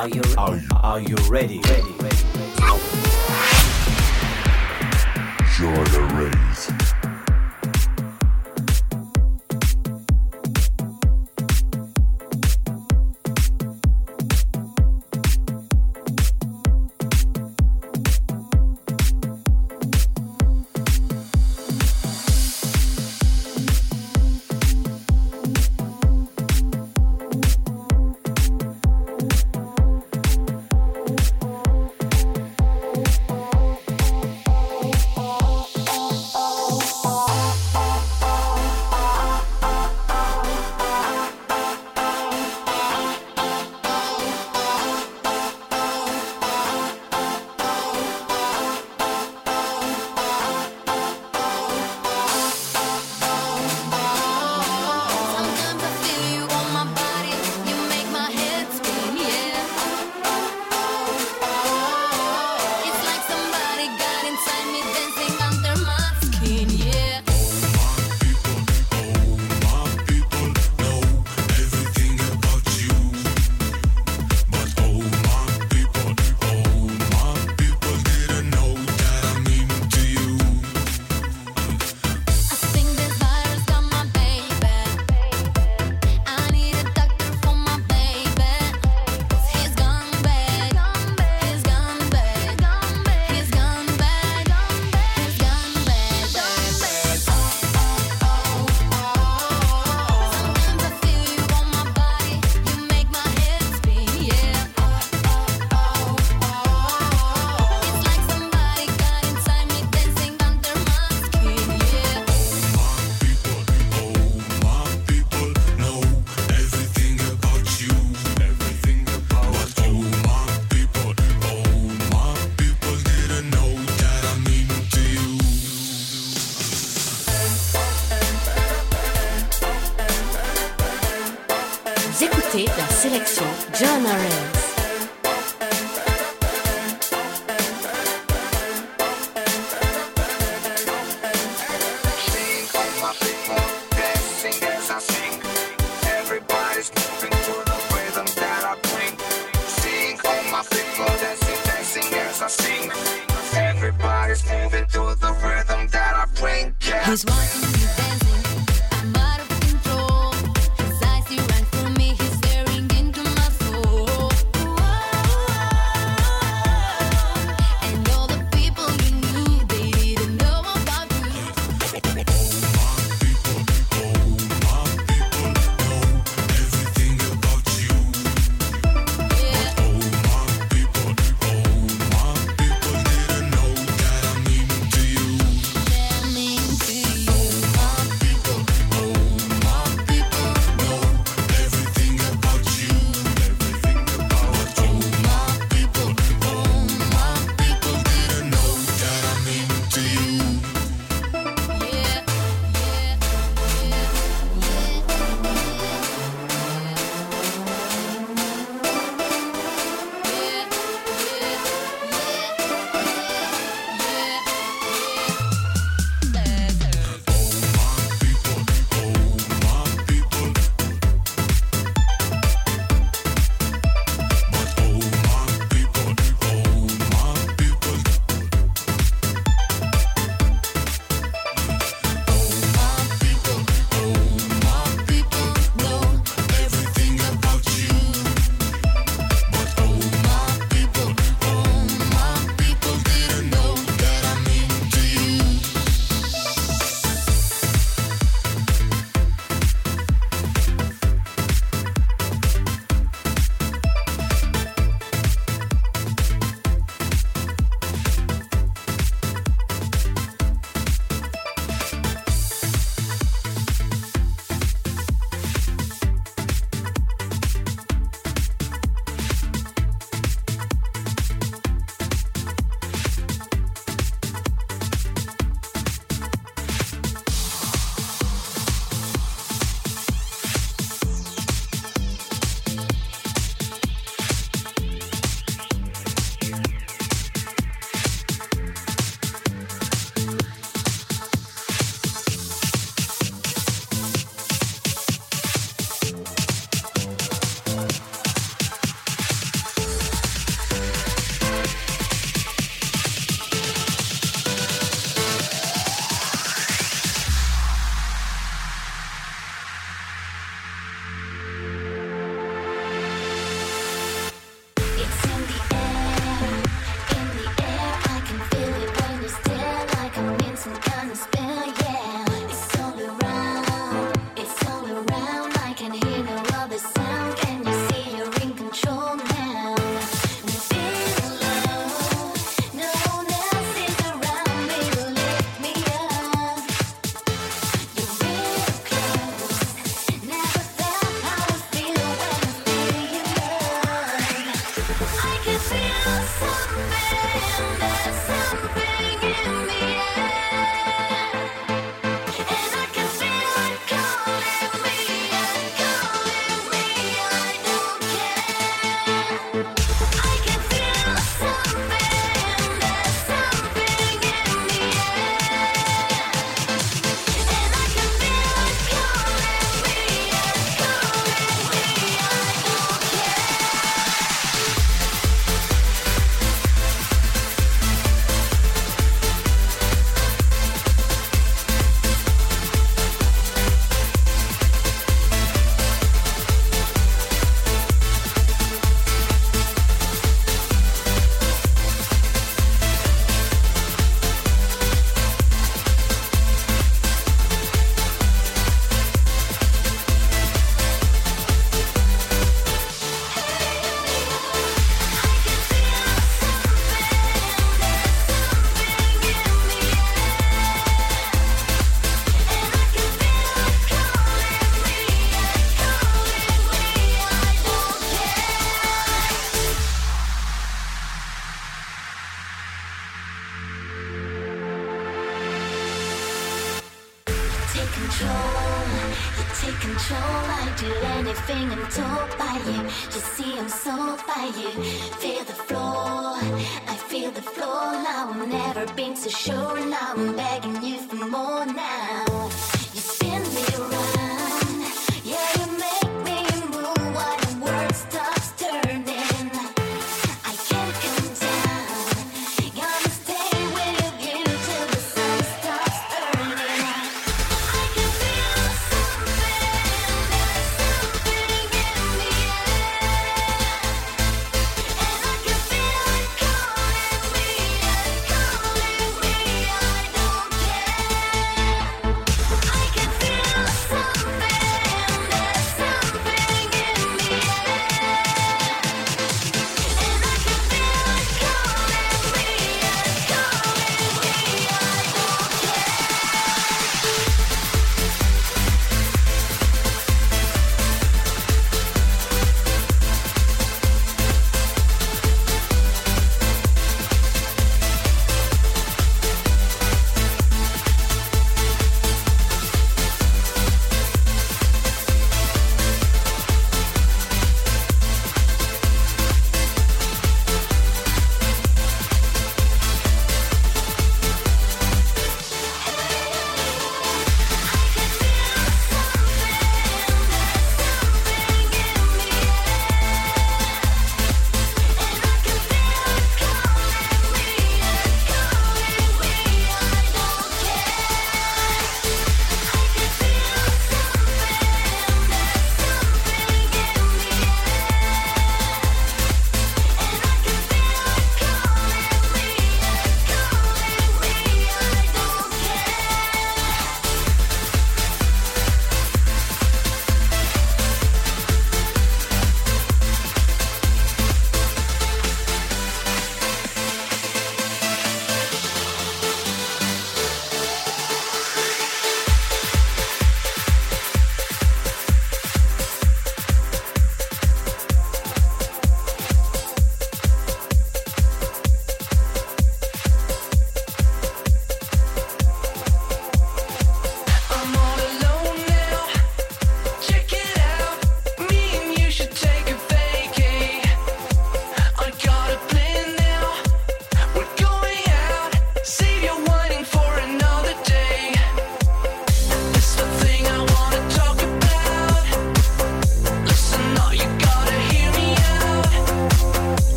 Are you are, are you ready? Ready, ready, ready. Joanna Rays.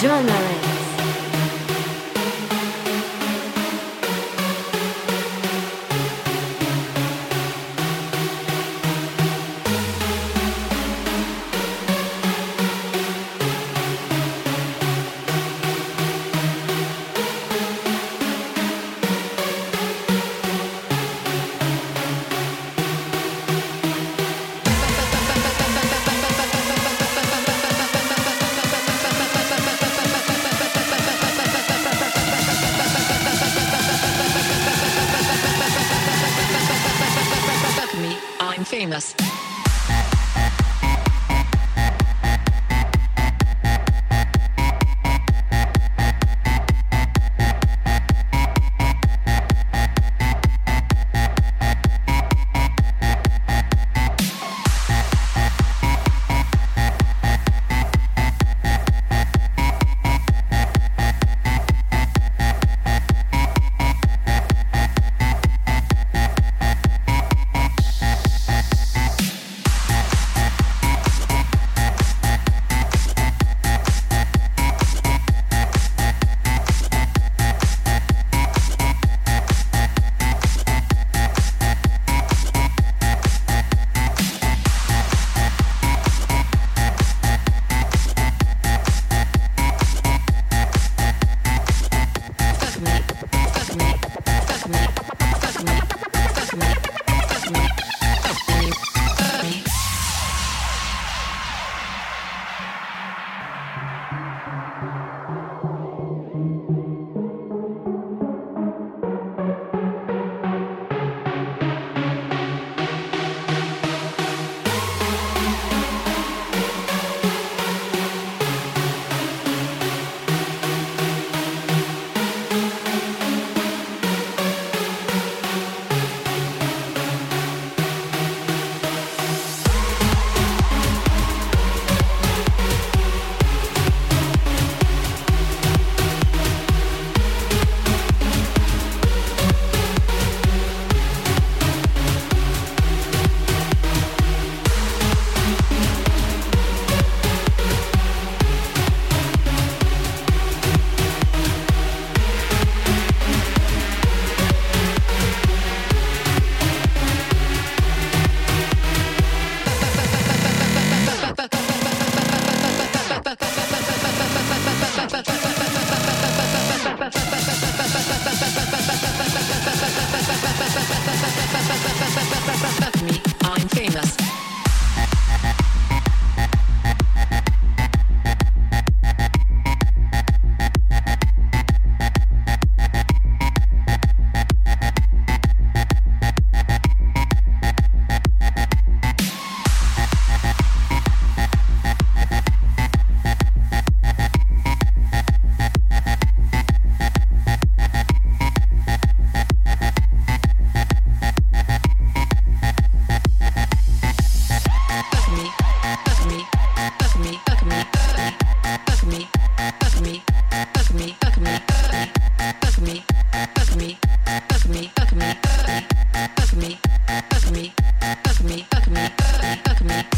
John Lawrence. me, Alchemy.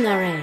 Honorary.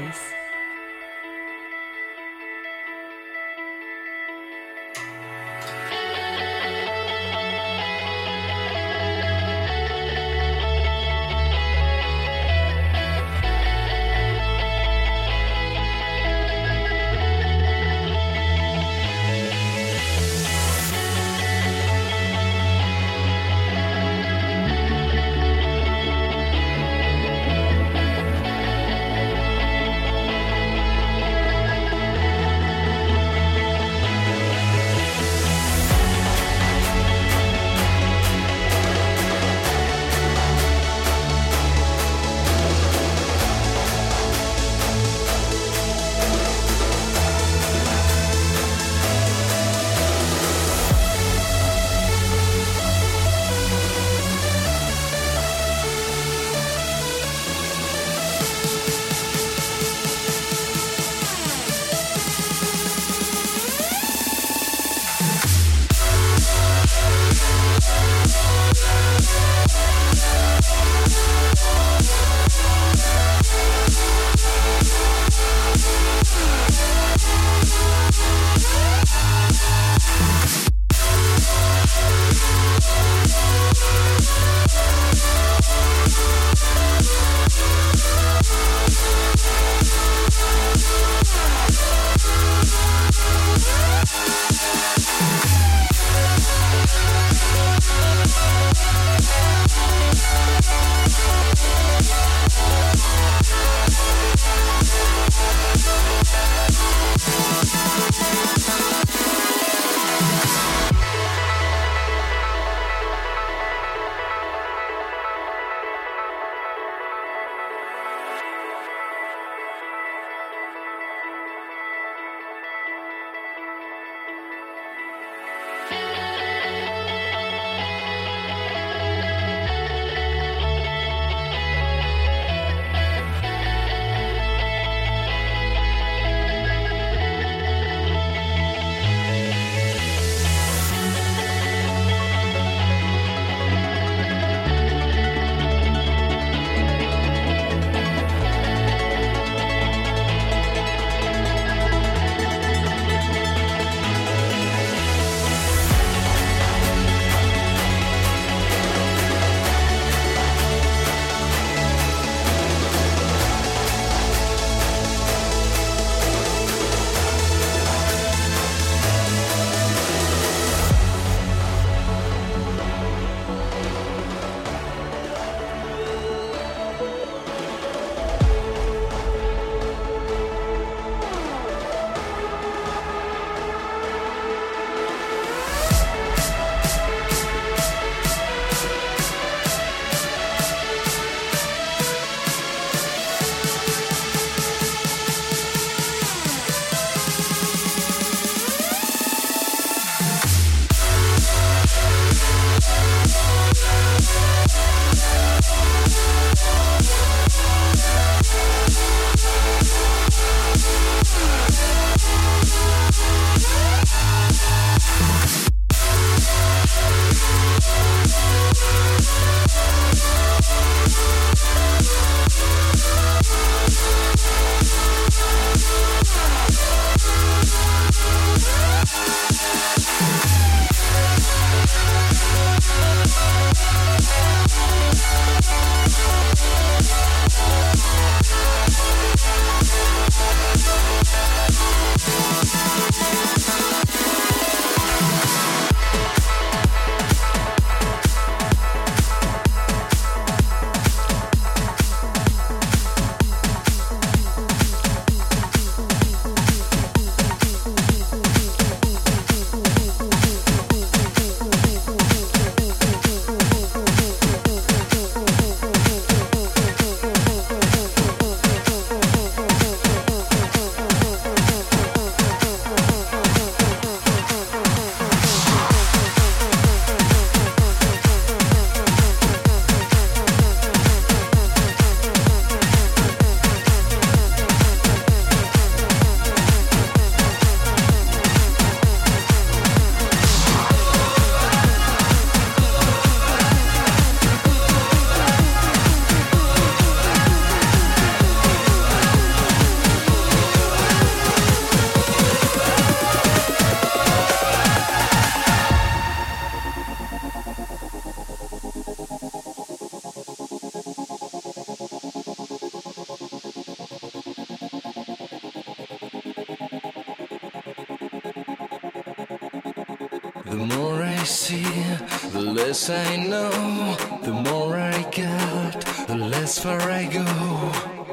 Less I know. The more I got, the less far I go.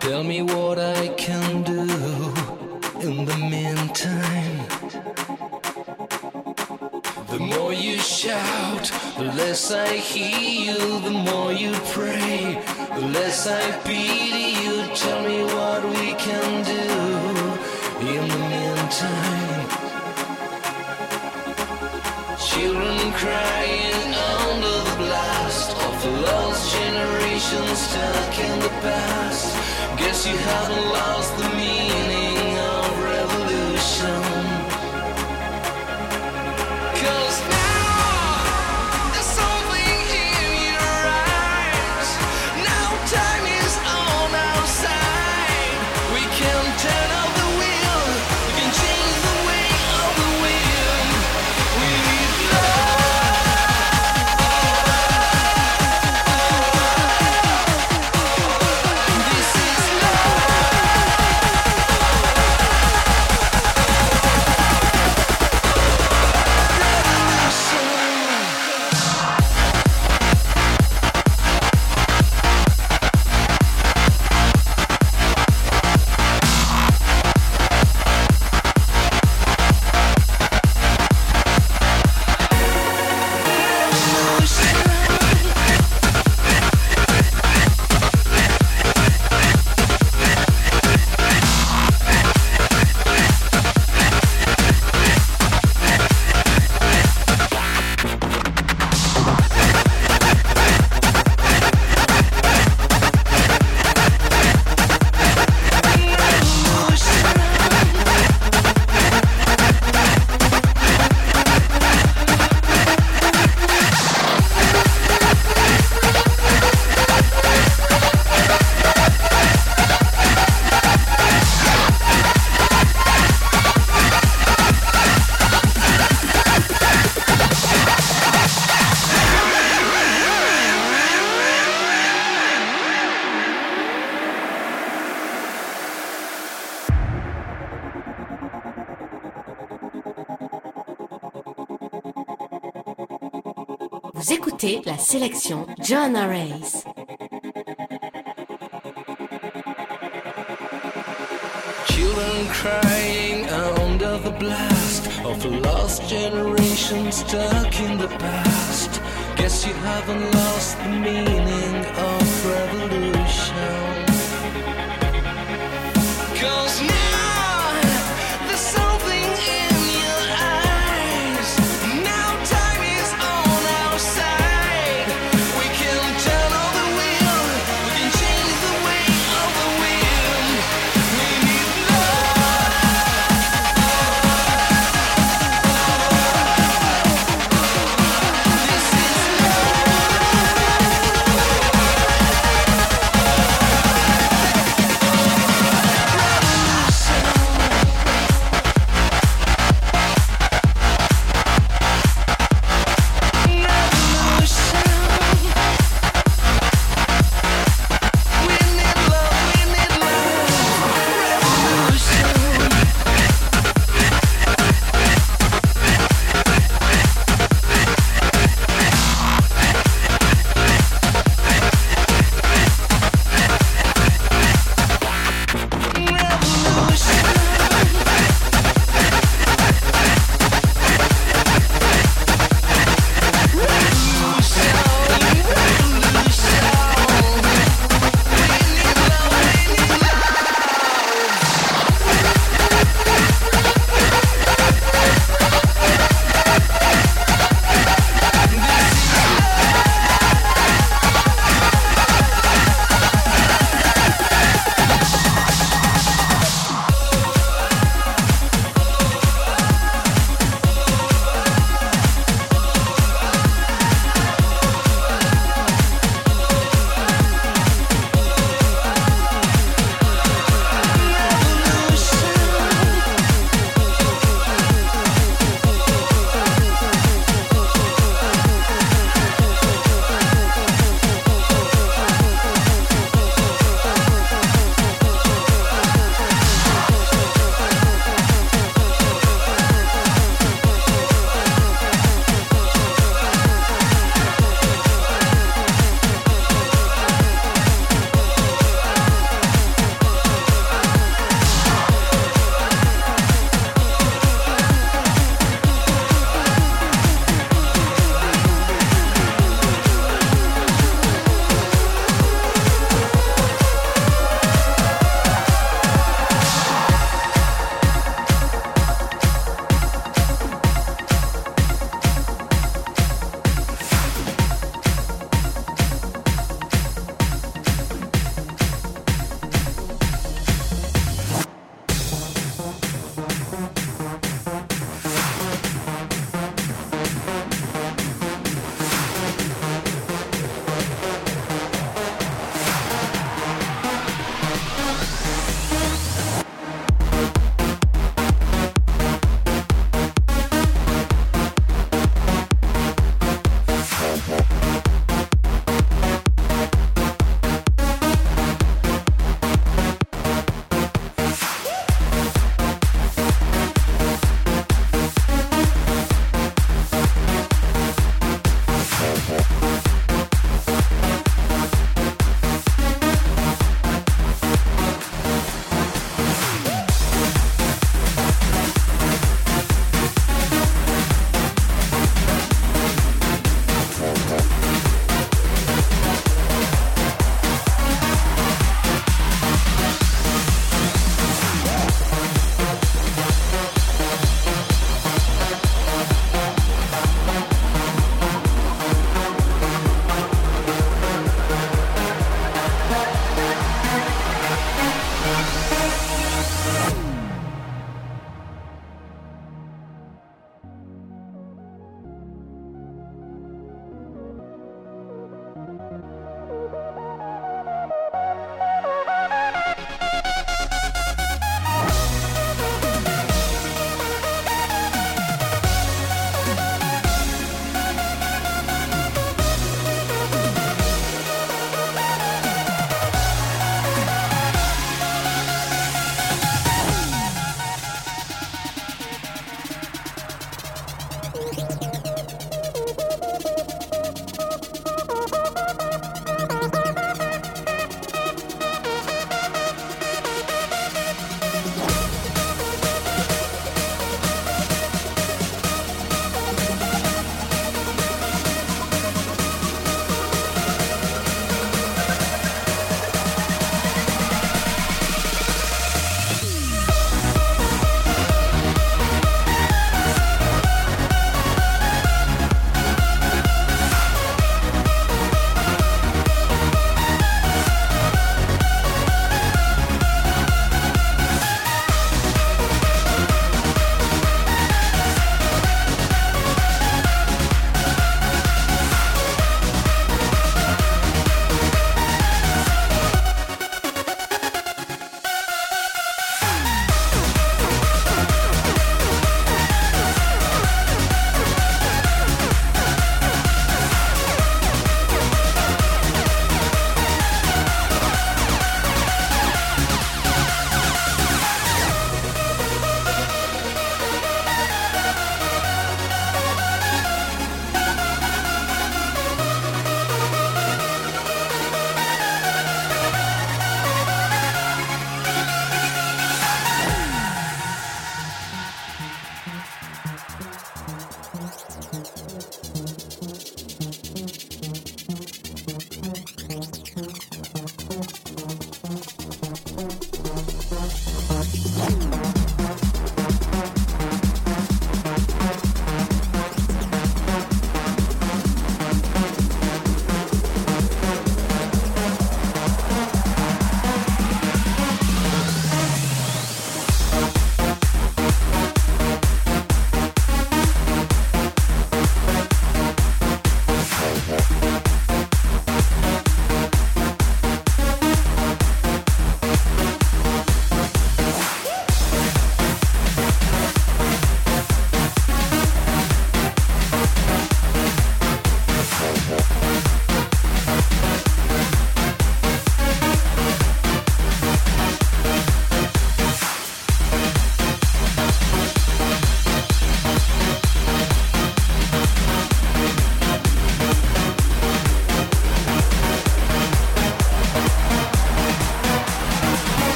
Tell me what I can do in the meantime. The more you shout, the less I hear you. The more you pray, the less I pity you. Tell me what we can in the past. Guess you haven't lost the sélection Joanna Rays. Children crying under the blast of lost generation stuck in the past. Guess you haven't lost the meaning of revolution.